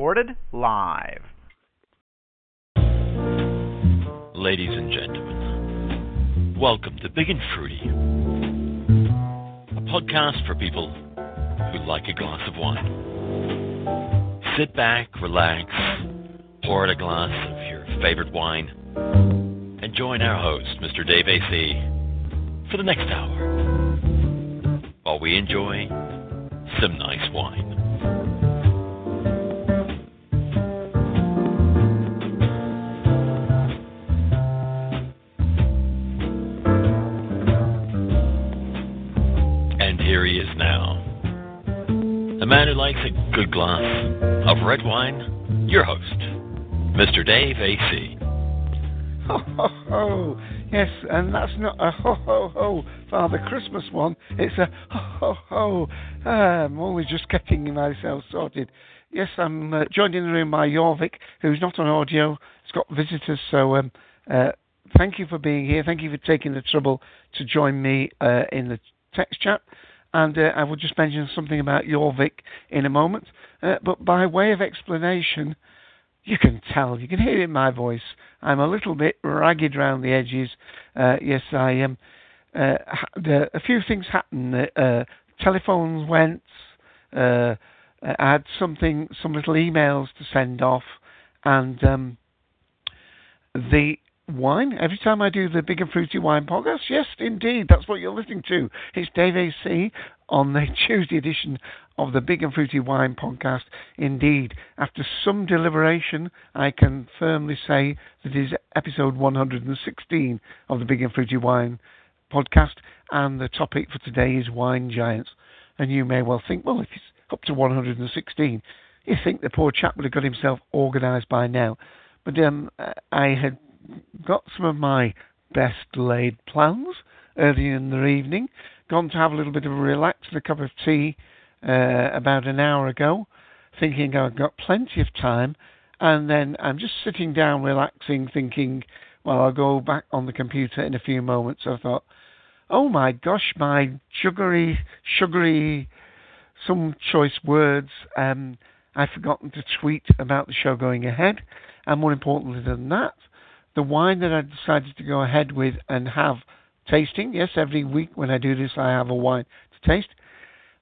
Recorded live. Ladies and gentlemen, welcome to Big and Fruity, a podcast for people who like a glass of wine. Sit back, relax, pour out a glass of your favorite wine, and join our host, Mr. Dave AC, for the next hour while we enjoy some nice wine. Man who likes a good glass of red wine, your host, Mr. Dave AC. Ho, ho, ho. Yes, and that's not a ho, ho, ho Father Christmas one. It's a ho, ho, ho. I'm only just getting myself sorted. Yes, I'm uh, joined in the room by Jorvik, who's not on audio. He's got visitors, so um, uh, thank you for being here. Thank you for taking the trouble to join me uh, in the text chat. And uh, I will just mention something about Jorvik in a moment. Uh, but by way of explanation, you can tell, you can hear it in my voice. I'm a little bit ragged round the edges. Uh, yes, I am. The, a few things happened. Uh, telephones went. Uh, I had something, some little emails to send off, and um, the wine. Every time I do the Big and Fruity Wine podcast, yes, indeed, that's what you're listening to. It's Dave AC on the Tuesday edition of the Big and Fruity Wine podcast. Indeed, after some deliberation, I can firmly say that it is episode 116 of the Big and Fruity Wine podcast, and the topic for today is wine giants. And you may well think, well, if it's up to 116, you think the poor chap would have got himself organised by now. But um, I had got some of my best laid plans early in the evening, gone to have a little bit of a relax and a cup of tea uh, about an hour ago, thinking I've got plenty of time, and then I'm just sitting down relaxing, thinking, well, I'll go back on the computer in a few moments. I thought, oh my gosh, my sugary, sugary, some choice words. Um, I've forgotten to tweet about the show going ahead, and more importantly than that, the wine that I decided to go ahead with and have tasting. Yes, every week when I do this, I have a wine to taste.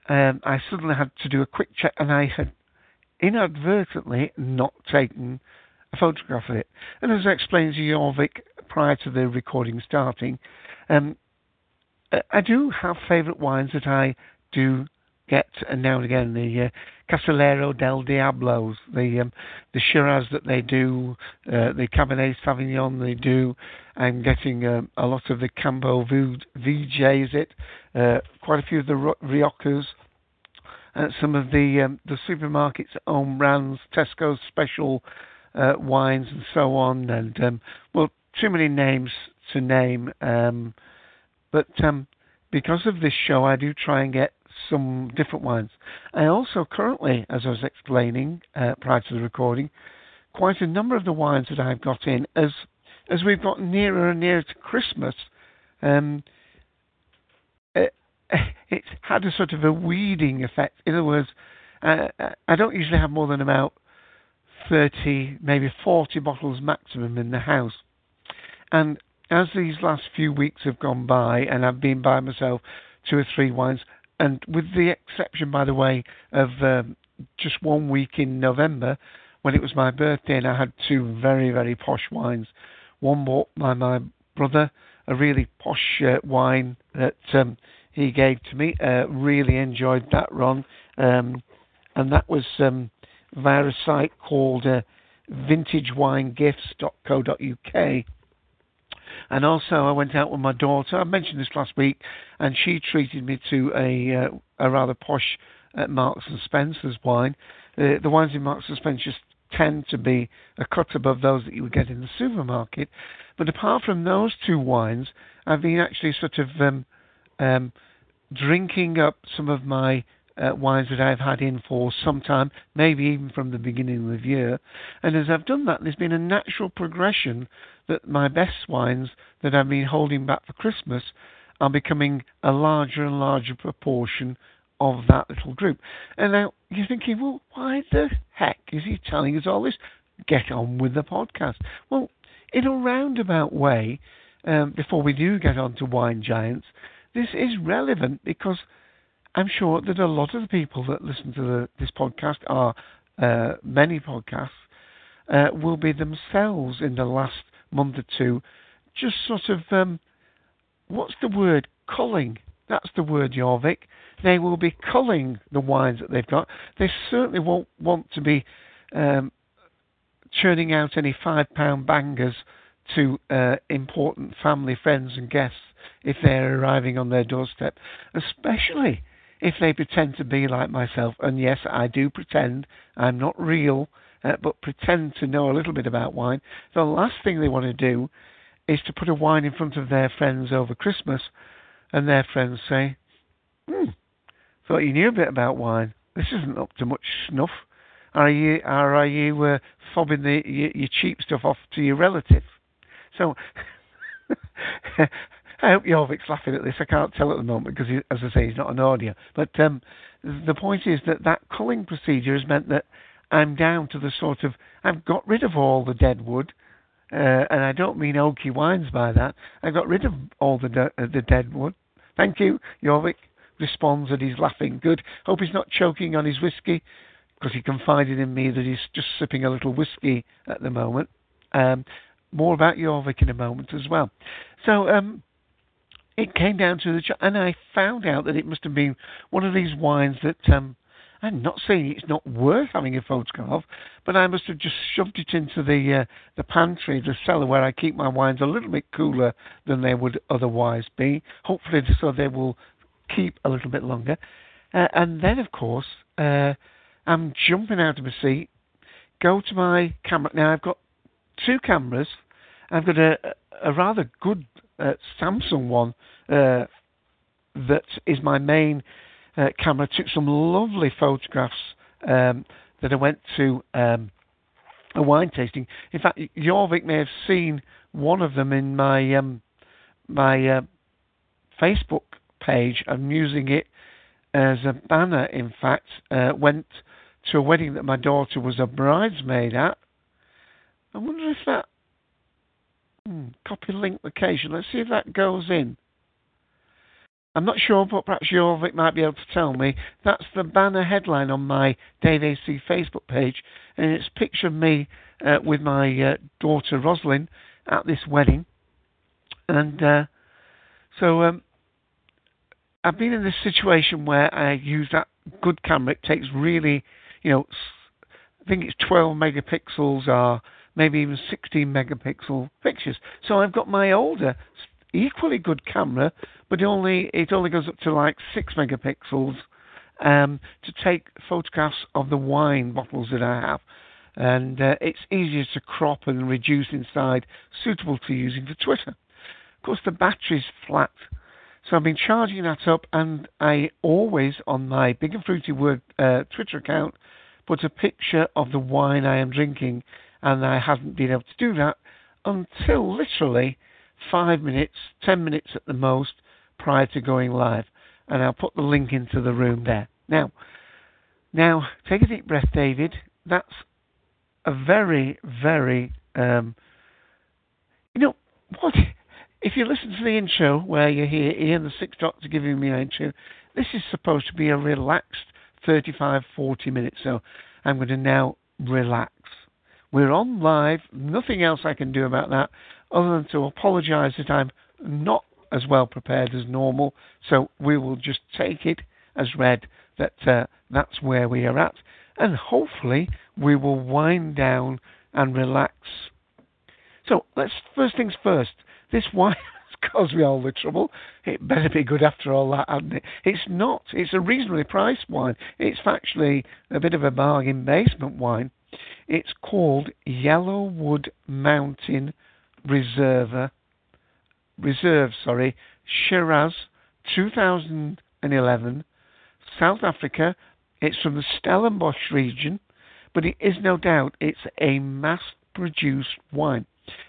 Um, I suddenly had to do a quick check, and I had inadvertently not taken a photograph of it. And as I explained to Jorvik prior to the recording starting, um, I do have favourite wines that I do get and now and again the uh, Casillero del Diablos, the um, the Shiraz that they do, uh, the Cabernet Sauvignon they do. I'm getting um, a lot of the Campo Viejo, is it? Uh, quite a few of the Riojas. Uh, some of the um, the supermarkets own brands, Tesco special uh, wines, and so on. And um, well, too many names to name. Um, but um, because of this show, I do try and get some different wines. I also currently, as I was explaining uh, prior to the recording, quite a number of the wines that I've got in as as we've got nearer and nearer to Christmas. Um, it, it's had a sort of a weeding effect. In other words, uh, I don't usually have more than about 30, maybe 40 bottles maximum in the house. And as these last few weeks have gone by, and I've been by myself two or three wines, and with the exception, by the way, of um, just one week in November when it was my birthday, and I had two very, very posh wines. One bought by my brother, a really posh uh, wine that um, he gave to me. Uh, really enjoyed that, Ron. Um, and that was um, via a site called uh, vintagewinegifts.co.uk. And also, I went out with my daughter. I mentioned this last week, and she treated me to a uh, a rather posh uh, Marks and Spencer's wine. Uh, the wines in Marks and Spencer's tend to be a cut above those that you would get in the supermarket. But apart from those two wines, I've been actually sort of um, um, drinking up some of my uh, wines that I've had in for some time, maybe even from the beginning of the year. And as I've done that, there's been a natural progression that my best wines that I've been holding back for Christmas are becoming a larger and larger proportion of that little group. And now you're thinking, well, why the heck is he telling us all this? Get on with the podcast. Well, in a roundabout way, um, before we do get on to Wine Giants, this is relevant because I'm sure that a lot of the people that listen to the, this podcast are uh, many podcasts uh, will be themselves in the last month or two just sort of um, what's the word? Culling. That's the word Jorvik. They will be culling the wines that they've got. They certainly won't want to be um, churning out any five pound bangers to uh, important family friends and guests if they're arriving on their doorstep especially if they pretend to be like myself, and yes, I do pretend, I'm not real, uh, but pretend to know a little bit about wine, the last thing they want to do is to put a wine in front of their friends over Christmas, and their friends say, hmm, thought you knew a bit about wine. This isn't up to much snuff. Are you, are, are you uh, fobbing the, your, your cheap stuff off to your relative? So, I hope Jorvik's laughing at this. I can't tell at the moment because, he, as I say, he's not an audio. But um, the point is that that culling procedure has meant that I'm down to the sort of I've got rid of all the dead wood, uh, and I don't mean oaky wines by that. I've got rid of all the de- uh, the dead wood. Thank you, Jorvik. Responds that he's laughing. Good. Hope he's not choking on his whiskey because he confided in me that he's just sipping a little whiskey at the moment. Um, more about Jorvik in a moment as well. So um, it came down to the and I found out that it must have been one of these wines that um, I'm not saying it's not worth having a photograph, of, but I must have just shoved it into the uh, the pantry, the cellar where I keep my wines a little bit cooler than they would otherwise be. Hopefully, so they will keep a little bit longer. Uh, and then, of course, uh, I'm jumping out of my seat, go to my camera. Now I've got two cameras. I've got a, a rather good Samsung one uh, that is my main uh, camera. Took some lovely photographs um, that I went to um, a wine tasting. In fact, Jorvik may have seen one of them in my um, my uh, Facebook page. I'm using it as a banner. In fact, uh, went to a wedding that my daughter was a bridesmaid at. I wonder if that Hmm, copy link location. Let's see if that goes in. I'm not sure, but perhaps Jorvik might be able to tell me. That's the banner headline on my Dave AC Facebook page, and it's a picture of me uh, with my uh, daughter Roslyn at this wedding. And uh, so um, I've been in this situation where I use that good camera. It takes really, you know, I think it's 12 megapixels or maybe even 16 megapixel pictures. So I've got my older, equally good camera, but only it only goes up to like six megapixels um, to take photographs of the wine bottles that I have. And uh, it's easier to crop and reduce inside, suitable to using for Twitter. Of course, the battery's flat, so I've been charging that up, and I always, on my Big and Fruity Word uh, Twitter account, put a picture of the wine I am drinking and I hadn't been able to do that until literally five minutes, ten minutes at the most prior to going live. And I'll put the link into the room there. Now, now take a deep breath, David. That's a very, very, um, you know, what? If you listen to the intro where you hear Ian the Sixth Doctor giving me an intro, this is supposed to be a relaxed 35, 40 minutes. So I'm going to now relax. We're on live. Nothing else I can do about that other than to apologise that I'm not as well prepared as normal. So we will just take it as read that uh, that's where we are at. And hopefully we will wind down and relax. So let's first things first. this wine has caused me all the trouble. It better be good after all that, hadn't it? It's not. It's a reasonably priced wine. It's actually a bit of a bargain basement wine. It's called Yellowwood Mountain Reserve. Reserve, sorry, Shiraz, 2011, South Africa. It's from the Stellenbosch region, but it is no doubt it's a mass-produced wine.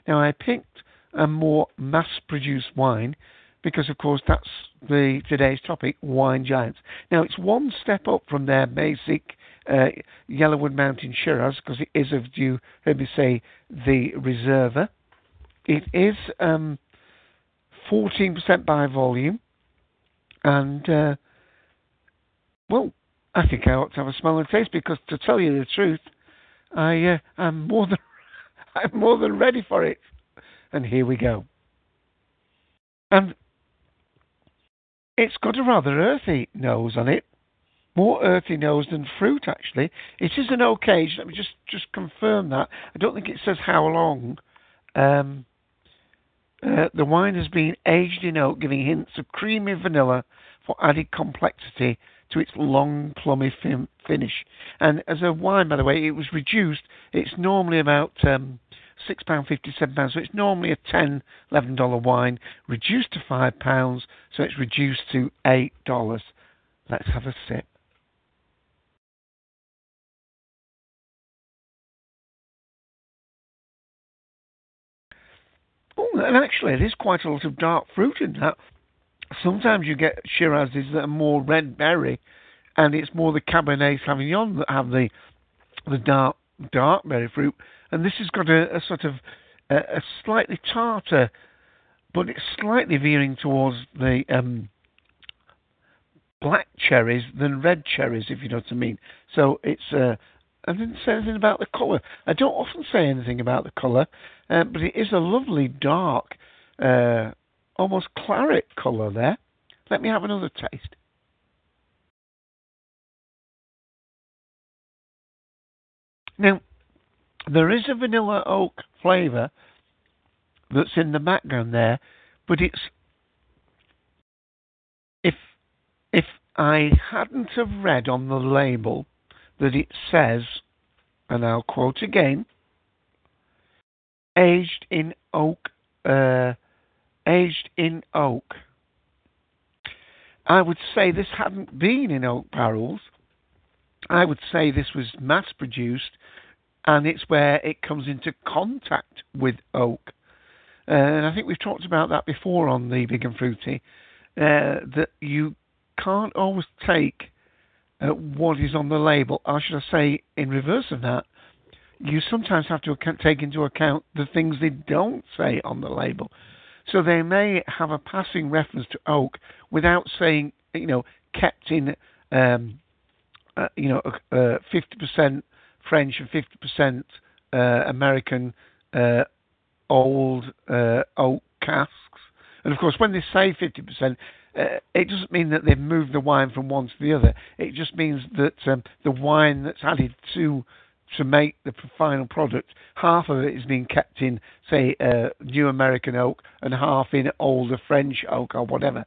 Now I picked a more mass-produced wine because, of course, that's the today's topic: wine giants. Now it's one step up from their basic uh, Yellowwood Mountain Shiraz because it is, of me say, the Reserva. It is um, 14% by volume, and uh, well, I think I ought to have a smell and taste because, to tell you the truth, I uh, I'm more than I'm more than ready for it. And here we go. And it's got a rather earthy nose on it, more earthy nose than fruit. Actually, it is an oak age. Let me just just confirm that. I don't think it says how long. Um, uh, the wine has been aged in oak, giving hints of creamy vanilla for added complexity to its long, plummy fin- finish. And as a wine, by the way, it was reduced. It's normally about um, six pound fifty, seven pounds. So it's normally a ten, eleven dollar wine, reduced to five pounds. So it's reduced to eight dollars. Let's have a sip. Oh, and actually, there's quite a lot of dark fruit in that. Sometimes you get Shirazes that are more red berry, and it's more the Cabernet Sauvignon that have the the dark dark berry fruit. And this has got a, a sort of a, a, slightly tartar, but it's slightly veering towards the um, black cherries than red cherries, if you know what I mean. So it's uh, I didn't say anything about the colour. I don't often say anything about the colour, uh, but it is a lovely dark, uh, almost claret colour there. Let me have another taste. Now, there is a vanilla oak flavour that's in the background there, but it's if if I hadn't have read on the label that it says, and I'll quote again, aged in oak, uh, aged in oak. I would say this hadn't been in oak barrels. I would say this was mass produced, and it's where it comes into contact with oak. Uh, and I think we've talked about that before on the Big and Fruity. Uh, that you can't always take what is on the label, or should I say, in reverse of that, you sometimes have to take into account the things they don't say on the label. So they may have a passing reference to oak without saying, you know, kept in, um, uh, you know, uh, 50% French and 50% uh, American uh, old uh, oak casks. And of course, when they say 50%, uh, it doesn't mean that they've moved the wine from one to the other. It just means that um, the wine that's added to to make the final product, half of it is being kept in, say, uh, new American oak, and half in older French oak or whatever.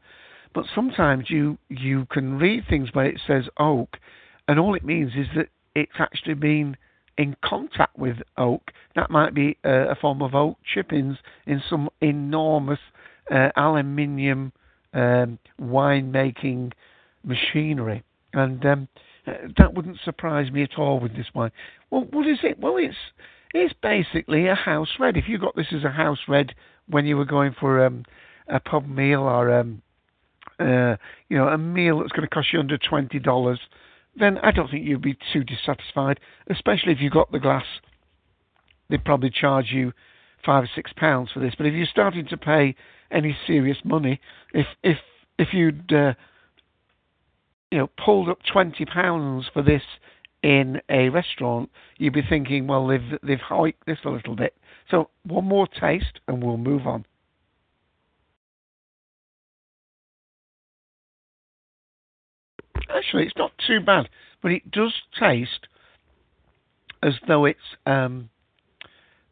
But sometimes you you can read things where it says oak, and all it means is that it's actually been in contact with oak. That might be uh, a form of oak chippings in some enormous uh, aluminium um, winemaking machinery, and um, that wouldn't surprise me at all with this wine. Well, what is it? Well, it's it's basically a house red. If you got this as a house red when you were going for um, a pub meal or um, uh, you know a meal that's going to cost you under twenty dollars, then I don't think you'd be too dissatisfied. Especially if you got the glass, they'd probably charge you five or six pounds for this. But if you're starting to pay any serious money. If if if you'd uh, you know pulled up twenty pounds for this in a restaurant, you'd be thinking, well, they've they've hiked this a little bit. So one more taste, and we'll move on. Actually, it's not too bad, but it does taste as though it's um,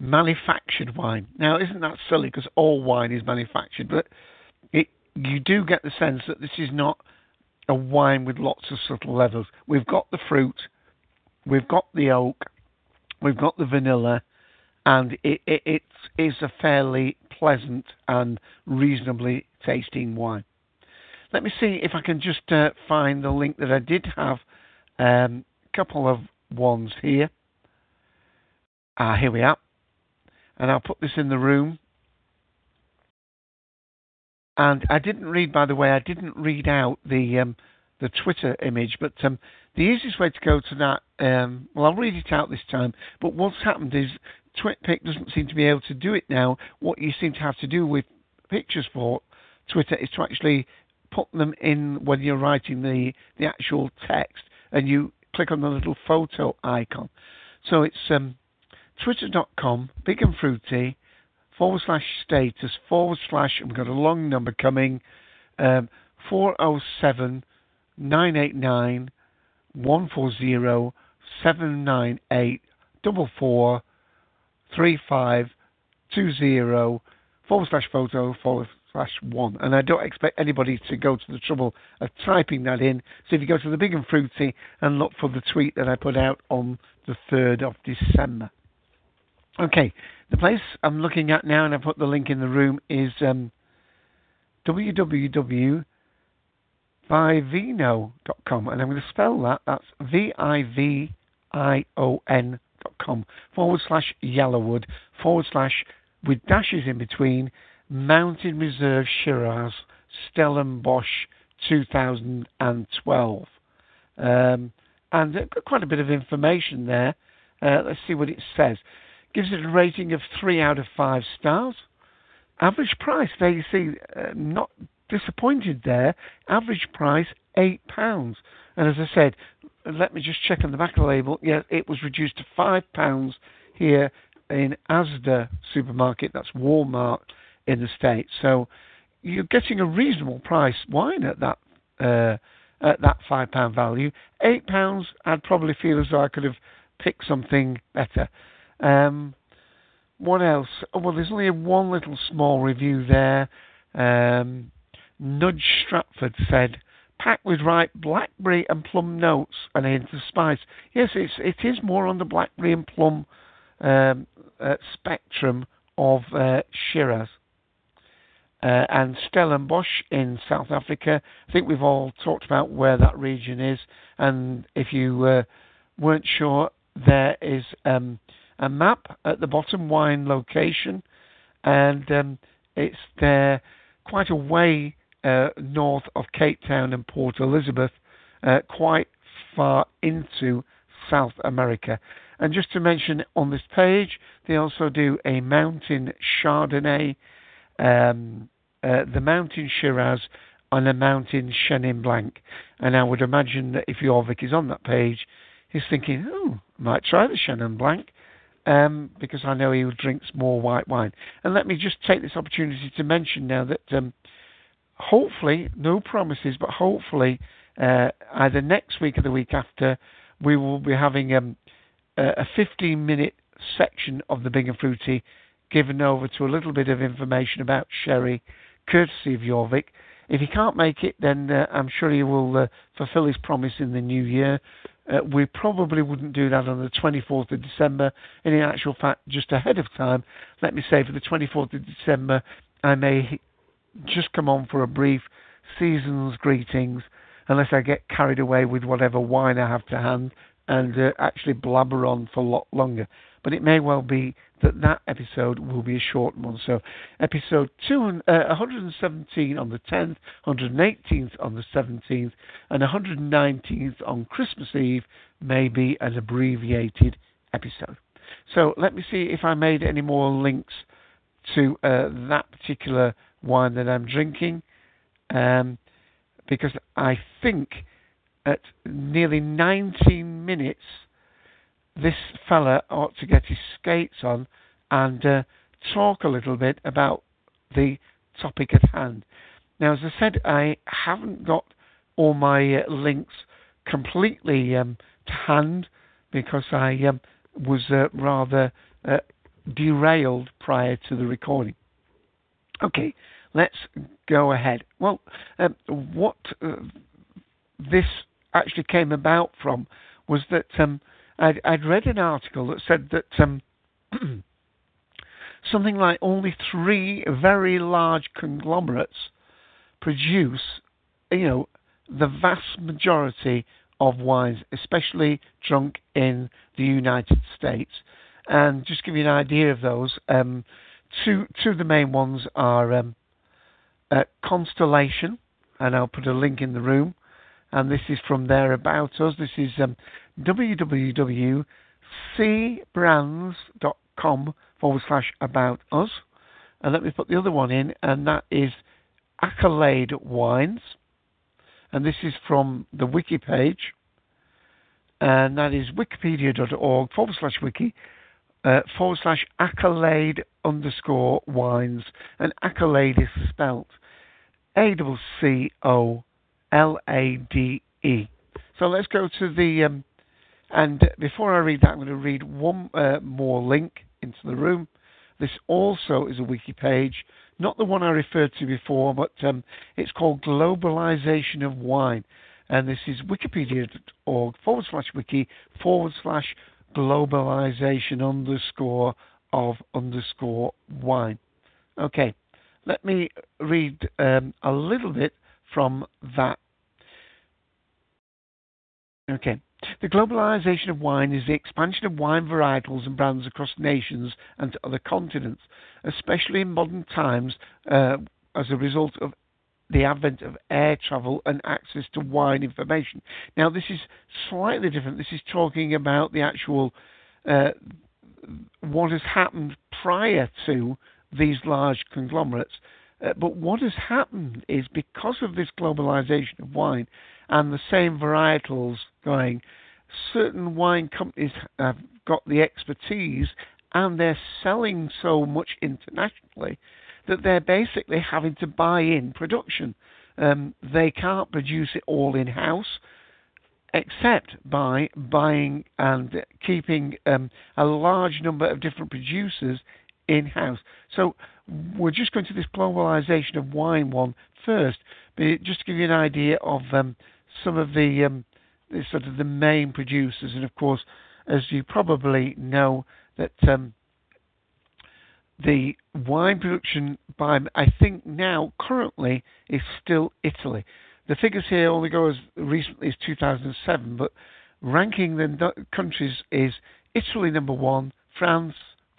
manufactured wine. Now, isn't that silly? Because all wine is manufactured, but it you do get the sense that this is not a wine with lots of subtle levels. We've got the fruit, we've got the oak, we've got the vanilla, and it, it, it is a fairly pleasant and reasonably tasting wine. Let me see if I can just uh, find the link that I did have. A um, couple of ones here. Ah, here we are. And I'll put this in the room. And I didn't read, by the way, I didn't read out the um, the Twitter image, but um, the easiest way to go to that, um, well, I'll read it out this time. But what's happened is TwitPic doesn't seem to be able to do it now. What you seem to have to do with pictures for Twitter is to actually put them in when you're writing the, the actual text, and you click on the little photo icon. So it's um, twitter.com, big and fruity, forward slash status, forward slash, and we've got a long number coming, um, 407 989 140 798 44 3520 forward slash photo forward slash one. And I don't expect anybody to go to the trouble of typing that in. So if you go to the Big and Fruity and look for the tweet that I put out on the 3rd of December. Okay, the place I'm looking at now, and I put the link in the room, is um, www.vivino.com. And I'm going to spell that. That's V I V I O N.com forward slash Yellowwood forward slash with dashes in between Mountain Reserve Shiraz Stellenbosch 2012. Um, and got quite a bit of information there. Uh, let's see what it says. Gives it a rating of 3 out of 5 stars. Average price, there you see, uh, not disappointed there. Average price, £8. And as I said, let me just check on the back of the label. Yeah, it was reduced to £5 here in Asda supermarket. That's Walmart in the States. So you're getting a reasonable price wine at that uh, at that five pound value. Eight pounds, I'd probably feel as though I could have picked something better. Um, what else? Oh, well, there's only one little small review there. Um, Nudge Stratford said, packed with ripe blackberry and plum notes and a hint of spice. Yes, it's it is more on the blackberry and plum um, uh, spectrum of uh, Shiraz uh, and Stellenbosch in South Africa. I think we've all talked about where that region is, and if you uh, weren't sure, there is um, a map at the bottom, wine location, and um, it's there quite a way uh, north of Cape Town and Port Elizabeth, uh, quite far into South America. And just to mention on this page, they also do a mountain Chardonnay um, uh, the mountain Shiraz and a mountain Chenin Blanc. And I would imagine that if Jorvik is on that page, he's thinking, oh, I might try the Chenin Blanc. Um, because I know he drinks more white wine. And let me just take this opportunity to mention now that um, hopefully, no promises, but hopefully, uh, either next week or the week after, we will be having um, a 15 minute section of the Big and Fruity given over to a little bit of information about sherry, courtesy of Jorvik. If he can't make it, then uh, I'm sure he will uh, fulfill his promise in the new year. Uh, we probably wouldn't do that on the 24th of December. And in actual fact, just ahead of time, let me say for the 24th of December, I may just come on for a brief season's greetings, unless I get carried away with whatever wine I have to hand and uh, actually blabber on for a lot longer. But it may well be that that episode will be a short one. So, episode two, uh, 117 on the 10th, 118th on the 17th, and 119th on Christmas Eve may be an abbreviated episode. So, let me see if I made any more links to uh, that particular wine that I'm drinking, um, because I think at nearly 19 minutes this fella ought to get his skates on and uh, talk a little bit about the topic at hand. Now, as I said, I haven't got all my uh, links completely um, to hand because I um, was uh, rather uh, derailed prior to the recording. Okay, let's go ahead. Well, um, what uh, this actually came about from was that um, I'd, I'd, read an article that said that um, something like only three very large conglomerates produce, you know, the vast majority of wines, especially drunk in the United States. And just give you an idea of those, um, two two of the main ones are um, uh, Constellation, and I'll put a link in the room. And this is from there about us. This is um, www.cbrands.com forward slash about us. And let me put the other one in, and that is Accolade Wines. And this is from the wiki page. And that is wikipedia.org forward slash wiki uh, forward slash accolade underscore wines. And accolade is spelt A C O L A D E. So let's go to the. Um, and before I read that, I'm going to read one uh, more link into the room. This also is a wiki page, not the one I referred to before, but um, it's called Globalization of Wine. And this is wikipedia.org forward slash wiki forward slash globalization underscore of underscore wine. Okay, let me read um, a little bit from that. Okay. The globalization of wine is the expansion of wine varietals and brands across nations and to other continents, especially in modern times uh, as a result of the advent of air travel and access to wine information. Now, this is slightly different. This is talking about the actual uh, what has happened prior to these large conglomerates. Uh, but what has happened is because of this globalization of wine and the same varietals going, certain wine companies have got the expertise and they're selling so much internationally that they're basically having to buy in production. Um, they can't produce it all in house except by buying and keeping um, a large number of different producers in house. So we're just going to this globalization of wine one first, but just to give you an idea of um, some of the, um, the, sort of the main producers, and of course, as you probably know, that um, the wine production by I think now currently is still Italy. The figures here only go as recently as 2007, but ranking the countries is Italy number one, France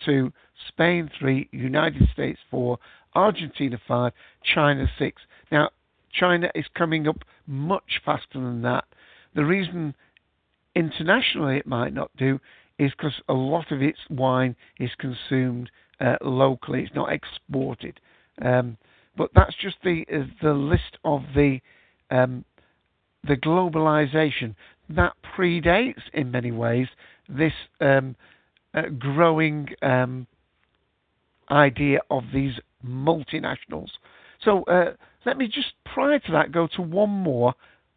two, Spain three, United States four, Argentina five, China six. Now China is coming up much faster than that. The reason internationally it might not do is because a lot of its wine is consumed uh, locally. It's not exported. Um, but that's just the uh, the list of the um, the globalization that predates in many ways this um, uh, growing um, idea of these multinationals. So uh, let me just prior to that go to one more,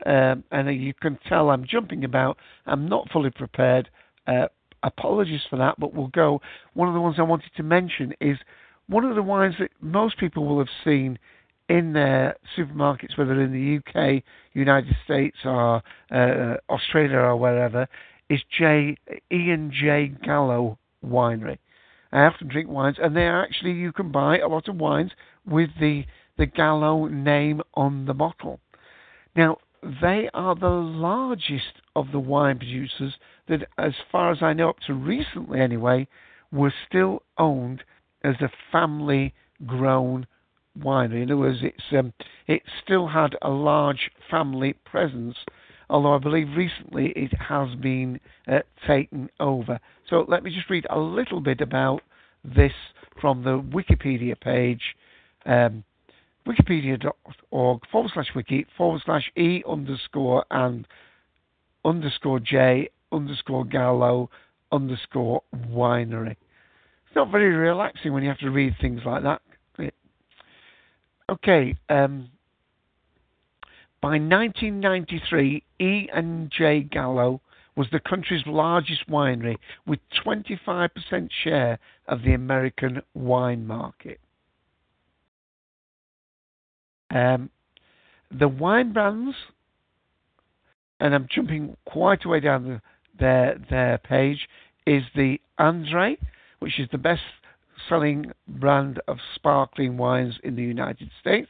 um, and you can tell I'm jumping about. I'm not fully prepared. Uh, apologies for that, but we'll go. One of the ones I wanted to mention is one of the wines that most people will have seen in their supermarkets, whether in the UK, United States, or uh, Australia, or wherever, is J Ian J Gallo Winery. I often drink wines, and they are actually you can buy a lot of wines with the the Gallo name on the bottle. Now they are the largest of the wine producers that, as far as I know, up to recently anyway, were still owned as a family grown winery. In other words, it's, um, it still had a large family presence, although I believe recently it has been uh, taken over. So let me just read a little bit about this from the Wikipedia page. Um, wikipedia.org forward slash wiki forward slash e underscore and underscore j underscore gallo underscore winery. It's not very relaxing when you have to read things like that. Okay. Um, by 1993, E and J Gallo was the country's largest winery with 25% share of the American wine market. Um, the wine brands, and I'm jumping quite a way down the, their their page, is the Andre, which is the best selling brand of sparkling wines in the United States.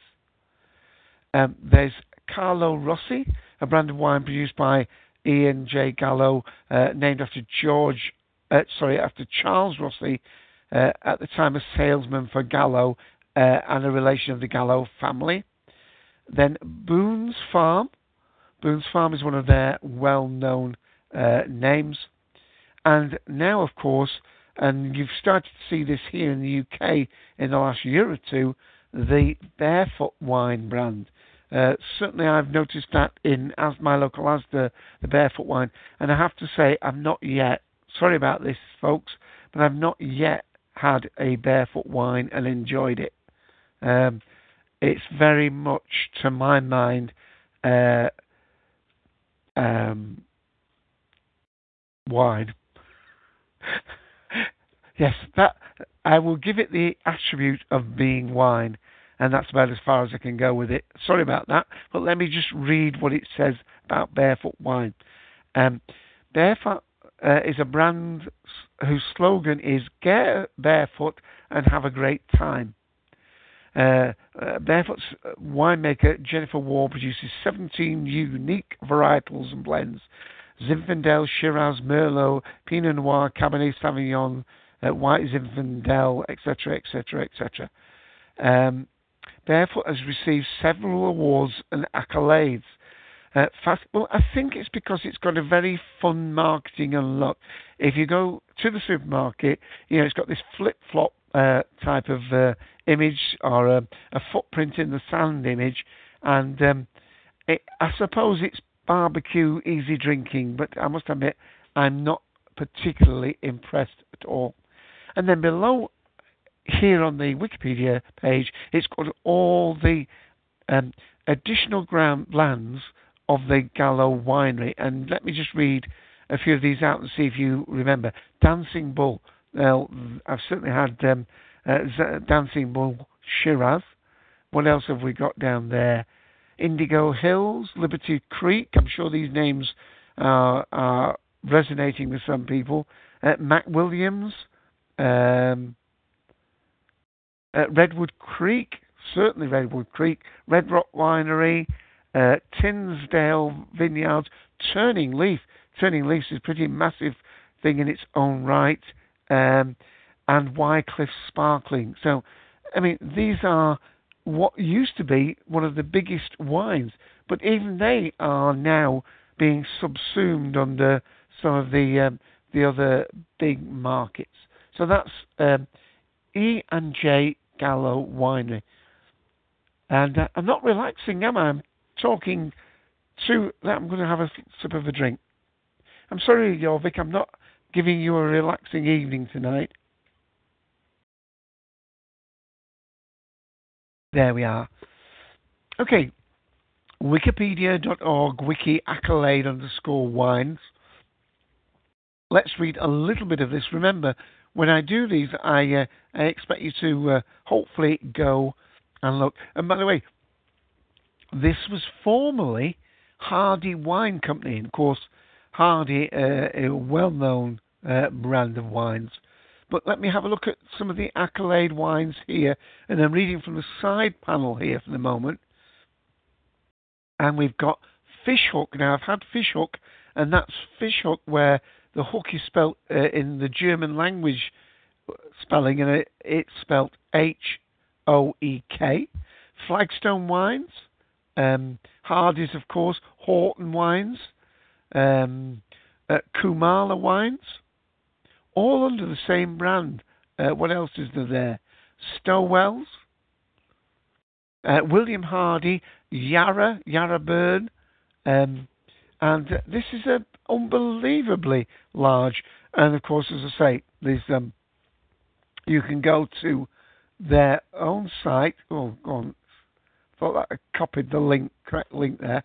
Um, there's Carlo Rossi, a brand of wine produced by Ian J. Gallo, uh, named after George, uh, sorry, after Charles Rossi, uh, at the time a salesman for Gallo uh, and a relation of the Gallo family. Then Boone's Farm. Boone's Farm is one of their well-known uh, names. And now, of course, and you've started to see this here in the UK in the last year or two, the Barefoot wine brand. Uh, certainly, I've noticed that in as my local Asda, the Barefoot wine, and I have to say, I've not yet. Sorry about this, folks, but I've not yet had a Barefoot wine and enjoyed it. Um, it's very much, to my mind, uh, um, wine. yes, that I will give it the attribute of being wine, and that's about as far as I can go with it. Sorry about that, but let me just read what it says about Barefoot Wine. Um, Barefoot uh, is a brand whose slogan is "Get barefoot and have a great time." Uh, uh, Barefoot's winemaker Jennifer Ward produces 17 unique varietals and blends Zinfandel, Shiraz, Merlot, Pinot Noir, Cabernet Sauvignon, uh, White Zinfandel, etc., etc., etc. Barefoot has received several awards and accolades. Uh, fast, well, I think it's because it's got a very fun marketing and look. If you go to the supermarket, you know it's got this flip flop uh, type of uh, image or a, a, footprint in the sand image, and um, it, I suppose it's barbecue, easy drinking, but I must admit I'm not particularly impressed at all. And then below here on the Wikipedia page, it's got all the um, additional ground lands of the Gallo winery. And let me just read a few of these out and see if you remember. Dancing Bull. Well, I've certainly had um, uh, Dancing Bull Shiraz. What else have we got down there? Indigo Hills, Liberty Creek. I'm sure these names are, are resonating with some people. Uh, Mac Williams, um, uh, Redwood Creek, certainly Redwood Creek, Red Rock Winery, uh, Tisdale Vineyards, Turning Leaf. Turning Leaf is a pretty massive thing in its own right, um, and Wycliff Sparkling. So, I mean, these are what used to be one of the biggest wines, but even they are now being subsumed under some of the um, the other big markets. So that's um, E and J Gallo Winery, and uh, I'm not relaxing, am I? I'm talking to that. I'm going to have a sip of a drink. I'm sorry, Jorvik, I'm not giving you a relaxing evening tonight. There we are. Okay, wikipedia.org, wiki accolade underscore wines. Let's read a little bit of this. Remember, when I do these, I, uh, I expect you to uh, hopefully go and look. And by the way, this was formerly Hardy Wine Company. And of course, Hardy, uh, a well known uh, brand of wines. But let me have a look at some of the accolade wines here. And I'm reading from the side panel here for the moment. And we've got Fish Hoek. Now, I've had Fish Hoek, and that's Fish Hoek where the hook is spelt uh, in the German language spelling, and it, it's spelt H O E K. Flagstone Wines, um, Hardy's, of course, Houghton Wines, um, uh, Kumala Wines, all under the same brand. Uh, what else is there there? Stowells, uh, William Hardy, Yarra, Yarra Burn, um, and this is a unbelievably large. And of course, as I say, there's um, you can go to their own site. Oh, go on. Thought that I copied the link, correct link there.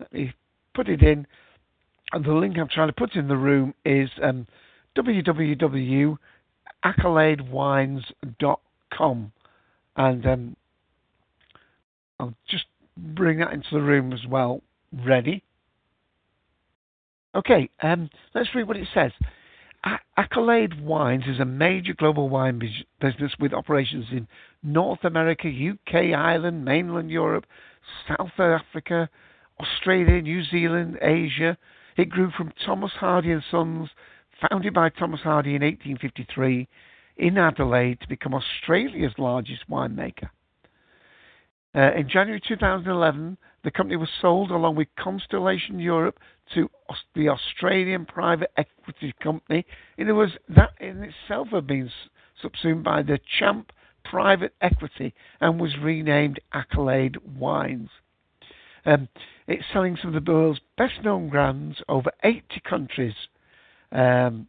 Let me put it in. and the link I'm trying to put in the room is um, www.accoladewines.com. And um, I'll just bring that into the room as well. Ready? Okay, um, let's read what it says. Accolade Wines is a major global wine business with operations in North America, UK, Ireland, mainland Europe, South Africa, Australia, New Zealand, Asia. It grew from Thomas Hardy and Sons, founded by Thomas Hardy in 1853 in Adelaide to become Australia's largest winemaker. Uh, in January 2011, the company was sold along with Constellation Europe to the Australian private equity company. In other words, that in itself had been subsumed by the Champ Private Equity and was renamed Accolade Wines. Um, it's selling some of the world's best known brands over 80 countries. Um,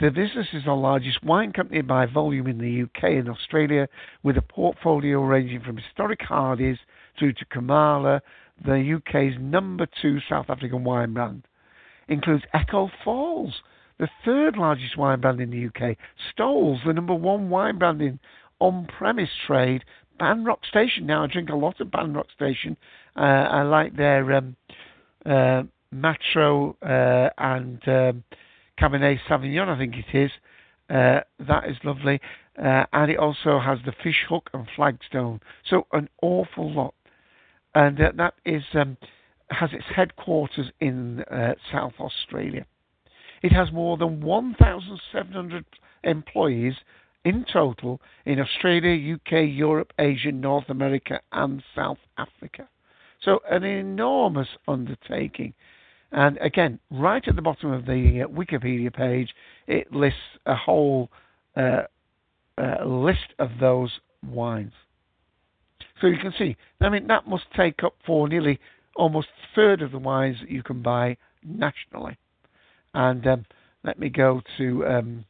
the business is the largest wine company by volume in the UK and Australia, with a portfolio ranging from historic Hardys through to Kumala, the UK's number two South African wine brand. Includes Echo Falls, the third largest wine brand in the UK, Stowell's, the number one wine brand in on premise trade, Banrock Station. Now, I drink a lot of Banrock Station. Uh, I like their um, uh, Matro uh, and um, Cabernet Sauvignon, I think it is. Uh, that is lovely. Uh, and it also has the Fish Hoek and flagstone. So an awful lot. And uh, that is um, has its headquarters in uh, South Australia. It has more than 1,700 employees in total in Australia, UK, Europe, Asia, North America, and South Africa. So an enormous undertaking. And again, right at the bottom of the uh, Wikipedia page, it lists a whole uh, uh, list of those wines. So you can see, I mean, that must take up for nearly almost a third of the wines that you can buy nationally. And um, let me go to um,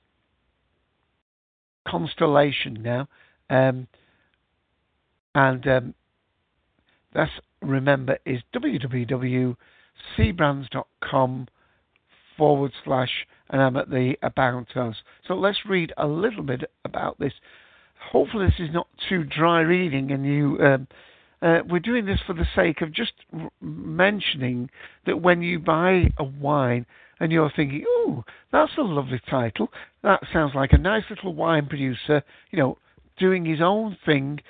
Constellation now. Um, and um, that's, remember, is www cbrands.com forward slash, and I'm at the About Us. So let's read a little bit about this. Hopefully, this is not too dry reading, and you. Um, uh, we're doing this for the sake of just r- mentioning that when you buy a wine and you're thinking, "Oh, that's a lovely title. That sounds like a nice little wine producer, you know, doing his own thing,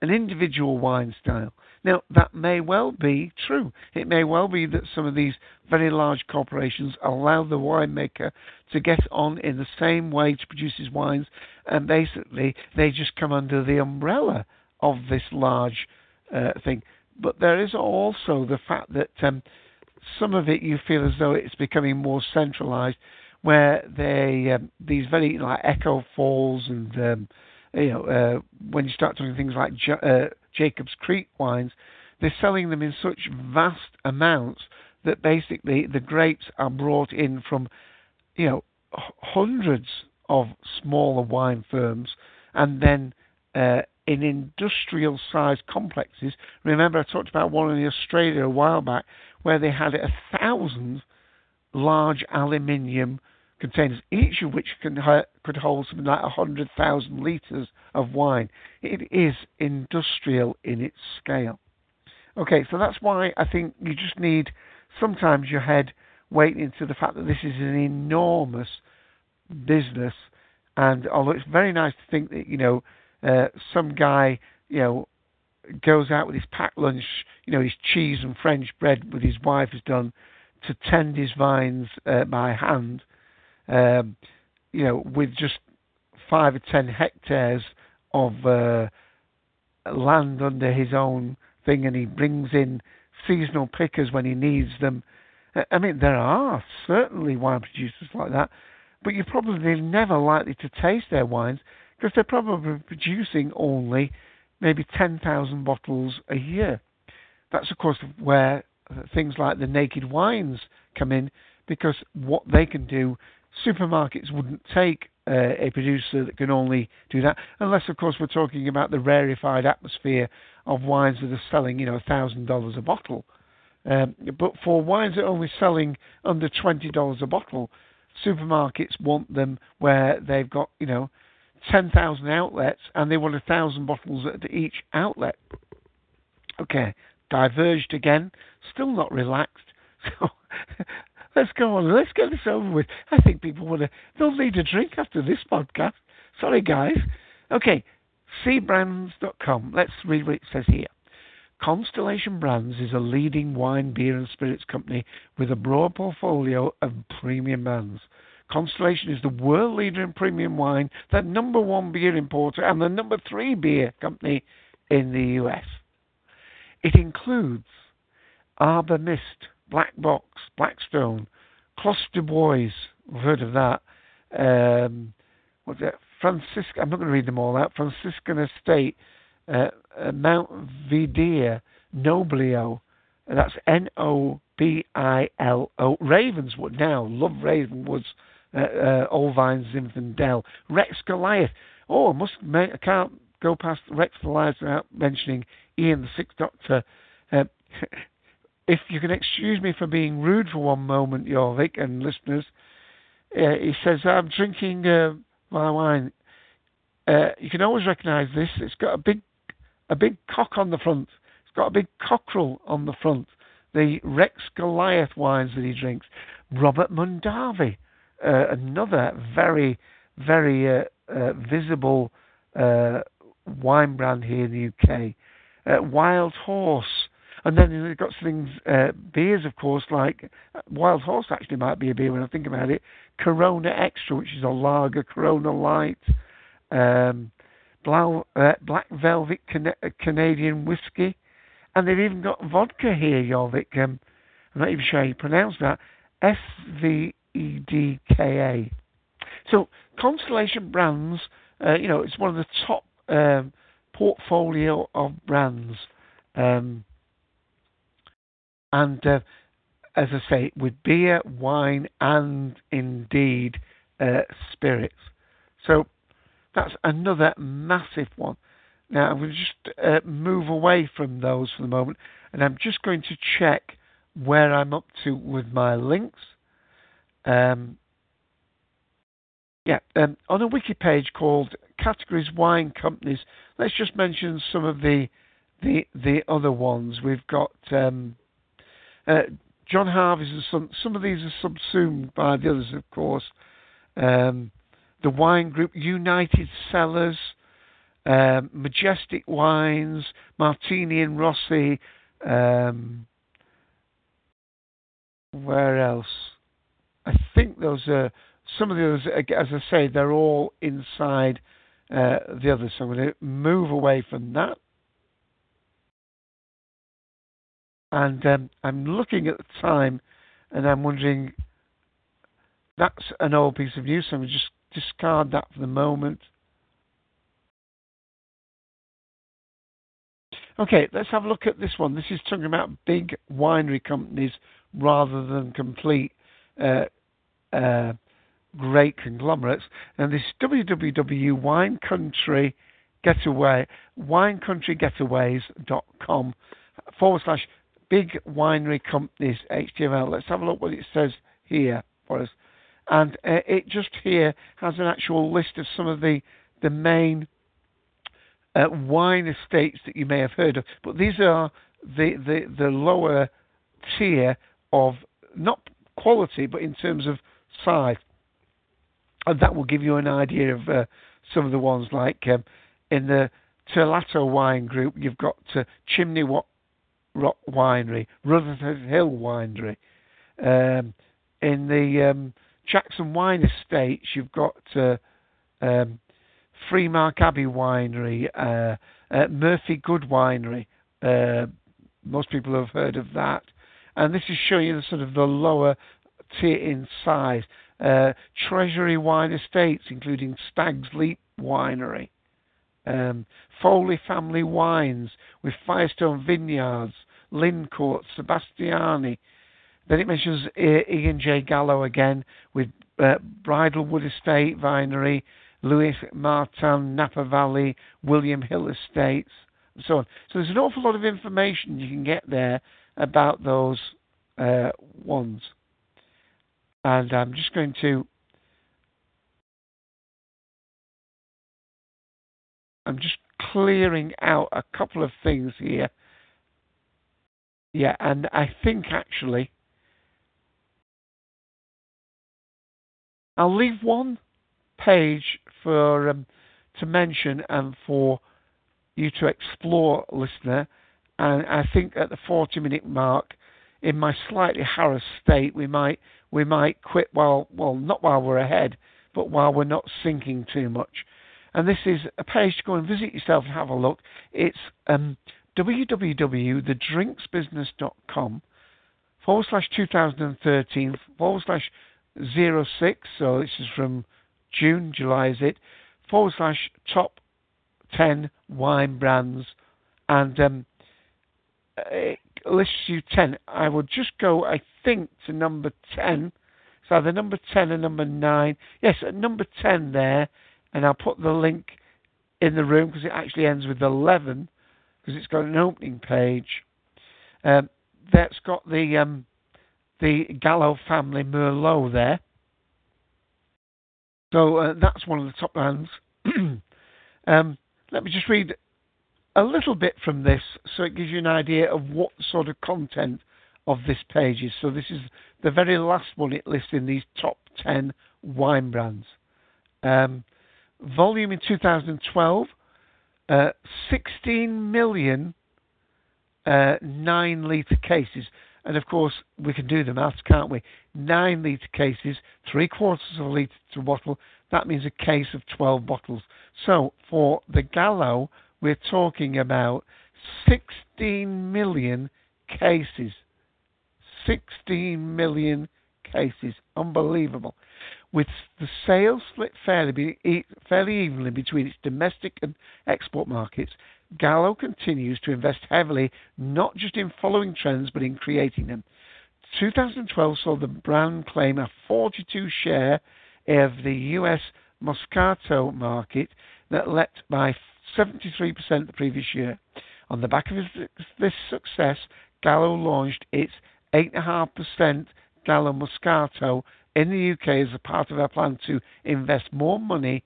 an individual wine style." Now, that may well be true. It may well be that some of these very large corporations allow the winemaker to get on in the same way to produce his wines, and basically they just come under the umbrella of this large uh, thing. But there is also the fact that um, some of it you feel as though it's becoming more centralized, where they um, these very like Echo Falls and um, you know uh, when you start doing things like uh, Jacob's Creek wines, they're selling them in such vast amounts that basically the grapes are brought in from, you know, hundreds of smaller wine firms and then uh, in industrial sized complexes. Remember, I talked about one in Australia a while back where they had a thousand large aluminium containers, each of which can could hold something like 100,000 litres of wine. It is industrial in its scale. Okay, so that's why I think you just need sometimes your head waiting to the fact that this is an enormous business. And although it's very nice to think that, you know, uh, some guy, you know, goes out with his packed lunch, you know, his cheese and French bread with his wife has done to tend his vines uh, by hand um, you know, with just five or ten hectares of uh, land under his own thing, and he brings in seasonal pickers when he needs them. I mean, there are certainly wine producers like that, but you're probably never likely to taste their wines because they're probably producing only maybe 10,000 bottles a year. That's, of course, where things like the naked wines come in because what they can do supermarkets wouldn't take uh, a producer that can only do that, unless, of course, we're talking about the rarefied atmosphere of wines that are selling, you know, thousand dollars a bottle. Um, but for wines that are only selling under twenty dollars a bottle, supermarkets want them where they've got you know ten thousand outlets and they want a thousand bottles at each outlet. Okay, diverged again, still not relaxed. So let's go on. Let's get this over with. I think people want to. They'll need a drink after this podcast. Sorry, guys. Okay, cbrands.com. Let's read what it says here. Constellation Brands is a leading wine, beer, and spirits company with a broad portfolio of premium brands. Constellation is the world leader in premium wine, the number one beer importer, and the number three beer company in the US. It includes Arbor Mist, Black Box, Blackstone, Clos du Bois, we've heard of that. Um, what's that? Francisco, I'm not going to read them all out. Franciscan Estate, uh, uh, Mount Veeder, Nobilo, and that's N O B I L O. Ravenswood now, love Ravenswood's uh, uh, Old Vine Zinfandel. Rex Goliath. Oh, I must I can't go past Rex Goliath without mentioning Ian the Sixth Doctor. Uh, if you can excuse me for being rude for one moment, Jorvik and listeners, uh, he says, I'm drinking uh, my wine. Uh, you can always recognise this. It's got a big, a big cock on the front. It's got a big cockerel on the front. The Rex Goliath wines that he drinks. Robert Mondavi, uh, another very, very uh, uh, visible wine brand here in the UK. Wild Horse, and then you've got things, uh, beers, of course, like uh, Wild Horse actually might be a beer when I think about it. Corona Extra, which is a lager, Corona Light, um, Blau, uh, Black Velvet Can- uh, Canadian whiskey, and they've even got vodka here, Jorvik. Um, I'm not even sure how you pronounce that. S V E D K A. So Constellation Brands, uh, you know, it's one of the top um, portfolio of brands. Um, and uh, as I say, with beer, wine, and indeed uh, spirits. So that's another massive one. Now I'm going to just uh, move away from those for the moment, and I'm just going to check where I'm up to with my links. Um, yeah, um, on a wiki page called Categories Wine Companies, let's just mention some of the the the other ones. We've got um, uh, John Harvey's some some of these are subsumed by the others, of course. Um, the wine group United Cellars, um, Majestic Wines, Martini and Rossi. Um, where else? I think those are some of the others. As I say, they're all inside uh, the others. So I'm going to move away from that. And um, I'm looking at the time and I'm wondering, that's an old piece of news, so I'm just discard that for the moment. Okay, let's have a look at this one. This is talking about big winery companies rather than complete uh, uh, great conglomerates. And this www wine country getaway winecountrygetaways.com forward slash big winery companies HTML. Let's have a look what it says here for us. And uh, it just here has an actual list of some of the the main uh, wine estates that you may have heard of. But these are the, the, the lower tier of not quality, but in terms of size. And that will give you an idea of uh, some of the ones like um, in the Terlato wine group, you've got uh, Chimney Rock Winery, Rutherford Hill Winery. Um, in the um, Jackson Wine Estates, you've got uh, um, Freemark Abbey Winery, uh, uh, Murphy-Goode Winery. Uh, most people have heard of that. And this is showing you the sort of the lower tier in size. Uh, Treasury Wine Estates, including Stag's Leap Winery um, Foley Family Wines with Firestone Vineyards, Court, Sebastiani. Then it mentions Ian J. Gallo again with uh, Bridlewood Estate Vinery, Louis Martin, Napa Valley, William Hill Estates, and so on. So there's an awful lot of information you can get there about those uh, ones. And I'm just going to. I'm just clearing out a couple of things here. Yeah, and I think actually I'll leave one page for um, to mention and for you to explore, listener. And I think at the 40 minute mark, in my slightly harassed state, we might we might quit while well not while we're ahead, but while we're not sinking too much. And this is a page to go and visit yourself and have a look. It's um, www.thedrinksbusiness.com forward slash 2013 forward slash 06. So this is from June, July is it? Forward slash top 10 wine brands. And um, it lists you 10. I will just go, I think, to number 10. So either number 10 and number 9. Yes, at number 10 there and I'll put the link in the room because it actually ends with 11 because it's got an opening page. Um, that's got the um, the Gallo family Merlot there. So uh, that's one of the top brands. um, let me just read a little bit from this so it gives you an idea of what sort of content of this page is. So this is the very last one it lists in these top 10 wine brands. Um, volume in 2012, uh, 16 million uh, 9 litre cases. And of course, we can do the maths, can't we? 9 litre cases, 3 quarters of a litre to a bottle. That means a case of 12 bottles. So for the Gallo, we're talking about 16 million cases. 16 million cases. Unbelievable with the sales split fairly, fairly evenly between its domestic and export markets, Gallo continues to invest heavily not just in following trends but in creating them. 2012 saw the brand claim a 42 share of the US Moscato market that leapt by 73% the previous year. On the back of this success, Gallo launched its 8.5% Gallo Moscato in the UK as a part of our plan to invest more money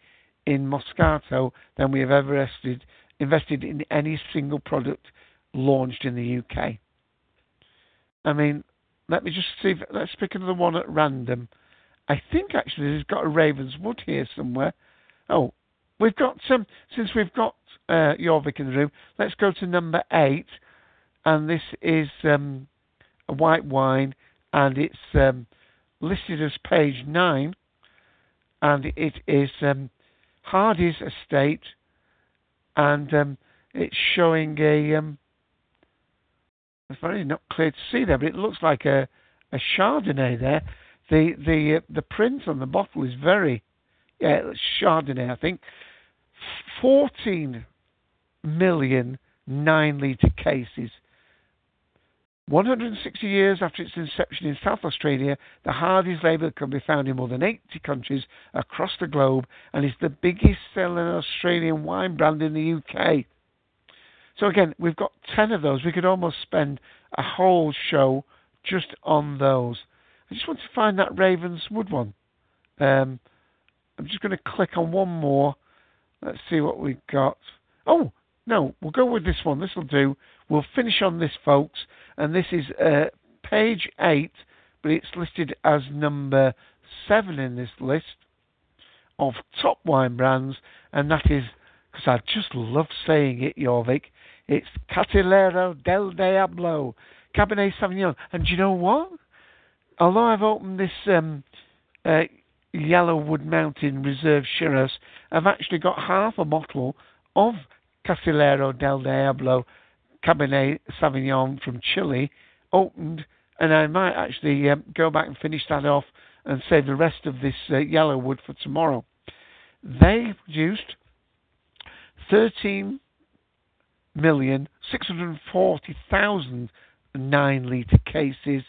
in Moscato than we have ever invested, invested in any single product launched in the UK. I mean, let me just see. If, let's pick another one at random. I think actually there's got a Ravenswood here somewhere. Oh, we've got some. Since we've got uh, Jorvik in the room, let's go to number eight, and this is um, a white wine, and it's um, listed as page 9, and it is um, Hardy's estate, and um, it's showing a. Um, it's very not clear to see there, but it looks like a, a Chardonnay there. The the uh, the print on the bottle is very, yeah, Chardonnay, I think. 14 million nine litre cases 160 years after its inception in South Australia, the Hardy's label can be found in more than 80 countries across the globe and is the biggest selling Australian wine brand in the UK. So, again, we've got 10 of those. We could almost spend a whole show just on those. I just want to find that Ravenswood one. Um, I'm just going to click on one more. Let's see what we've got. Oh, no, we'll go with this one. This will do. We'll finish on this, folks. And this is uh, page 8, but it's listed as number 7 in this list of top wine brands. And that is, because I just love saying it, Jorvik, it's Casillero del Diablo, Cabernet Sauvignon. And do you know what? Although I've opened this um, uh, Yellowwood Mountain Reserve Shiraz, I've actually got half a bottle of Casillero del Diablo Cabernet Sauvignon from Chile opened, and I might actually um, go back and finish that off and save the rest of this uh, Yellowwood for tomorrow. They produced 13 million six hundred forty thousand nine litre cases,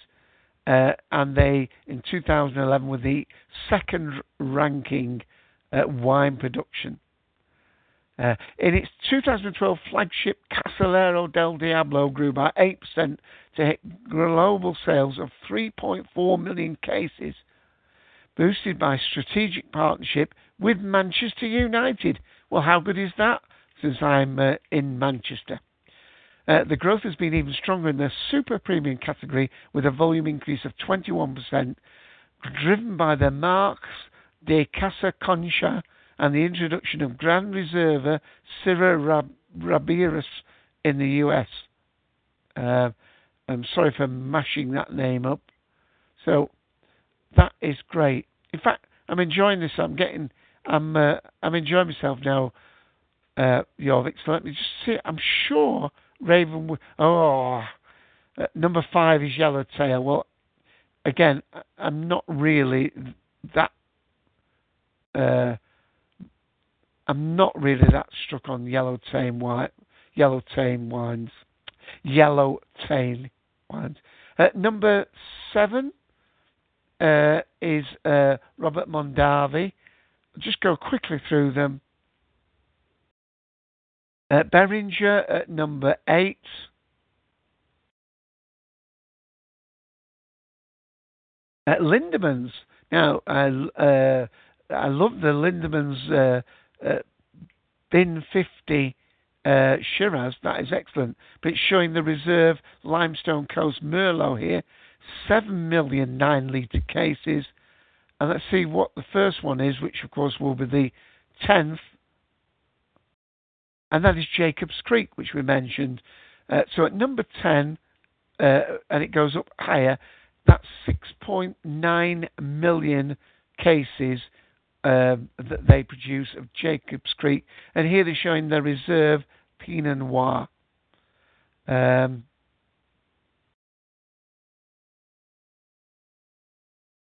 uh, and they in 2011 were the second ranking uh, wine production. Uh, in its 2012 flagship Casillero del Diablo grew by 8% to hit global sales of 3.4 million cases, boosted by strategic partnership with Manchester United. Well, how good is that? Since I'm uh, in Manchester. Uh, the growth has been even stronger in the super premium category with a volume increase of 21%, driven by the Marques de Casa Concha and the introduction of Grand Reserva Syrah Rab- Rabiris in the US. Uh, I'm sorry for mashing that name up. So that is great. In fact, I'm enjoying this. I'm getting, I'm, uh, I'm enjoying myself now, uh, Jorvik. So let me just see. I'm sure Raven. Oh, uh, number five is Yellowtail. Well, again, I'm not really that. Uh, I'm not really that struck on yellow tame wine, yellow tame wines, yellow tame wines. Uh, number seven uh, is uh, Robert Mondavi. I'll just go quickly through them. Uh, Beringer at number eight. Uh, Lindemans. Now, I, uh, I love the Lindemans uh, bin 50 uh, Shiraz. That is excellent. But it's showing the reserve Limestone Coast Merlot here. 7 million 9 litre cases. And let's see what the first one is, which of course will be the 10th. And that is Jacob's Creek, which we mentioned. Uh, so at number 10, uh, and it goes up higher, that's 6.9 million cases um, that they produce of Jacob's Creek. And here they're showing the reserve Pinot Noir. Um,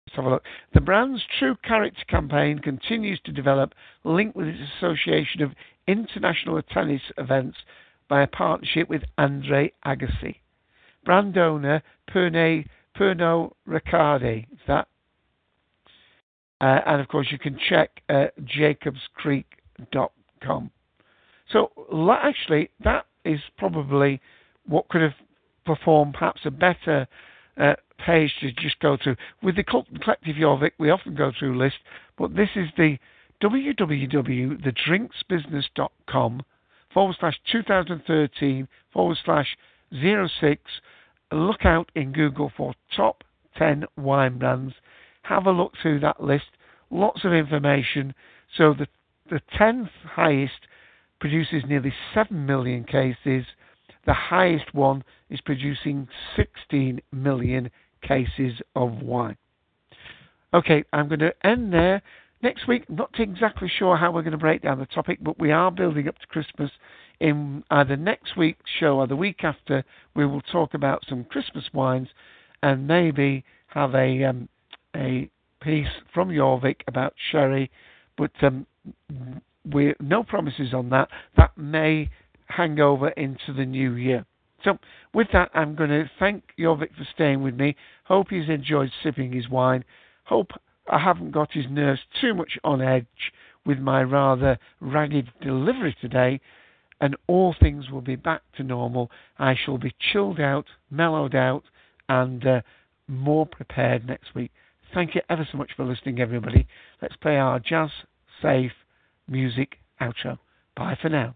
let's have a look. The brand's True Character campaign continues to develop, linked with its association of international tennis events by a partnership with Andre Agassi. Brand owner Pernod Ricard. Is that uh, and of course, you can check uh, jacobscreek.com. So, actually, that is probably what could have performed perhaps a better uh, page to just go to. With the Collective Jorvik, we often go through a list, but this is the www.thedrinksbusiness.com forward slash 2013 forward slash 06. Look out in Google for top 10 wine brands have a look through that list. Lots of information. So the the tenth highest produces nearly seven million cases. The highest one is producing 16 million cases of wine. Okay, I'm going to end there. Next week, not exactly sure how we're going to break down the topic, but we are building up to Christmas. In either next week's show or the week after, we will talk about some Christmas wines and maybe have a um, a piece from Jorvik about sherry, but um, we no promises on that. That may hang over into the new year. So, with that, I'm going to thank Jorvik for staying with me. Hope he's enjoyed sipping his wine. Hope I haven't got his nerves too much on edge with my rather ragged delivery today, and all things will be back to normal. I shall be chilled out, mellowed out, and uh, more prepared next week. Thank you ever so much for listening, everybody. Let's play our jazz safe music outro. Bye for now.